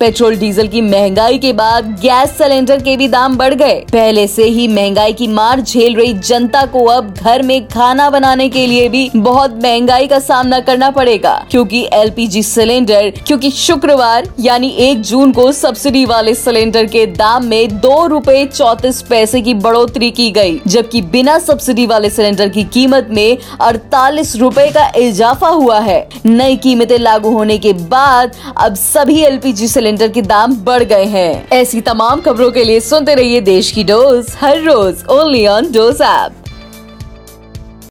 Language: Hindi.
पेट्रोल डीजल की महँगाई के बाद गैस सिलेंडर के भी दाम बढ़ गए। पहले से ही महँगाई की मार झेल रही जनता को अब घर में खाना बनाने के लिए भी बहुत महँगाई का सामना करना पड़ेगा, क्योंकि एलपीजी सिलेंडर, क्योंकि शुक्रवार, यानी एक जून को सब्सिडी वाले सिलेंडर के दाम में दो रूपए चौतीस पैसे की बढ़ोतरी की गई, जबकि बिना सब्सिडी वाले सिलेंडर की कीमत में अड़तालीस रूपए का इजाफा हुआ है। नई कीमतें लागू होने के बाद अब सभी एलपीजी सिलेंडर के दाम बढ़ गए हैं। ऐसी तमाम खबरों के लिए सुनते रहिए देश की डोज, हर रोज ओनली ऑन डोज ऐप।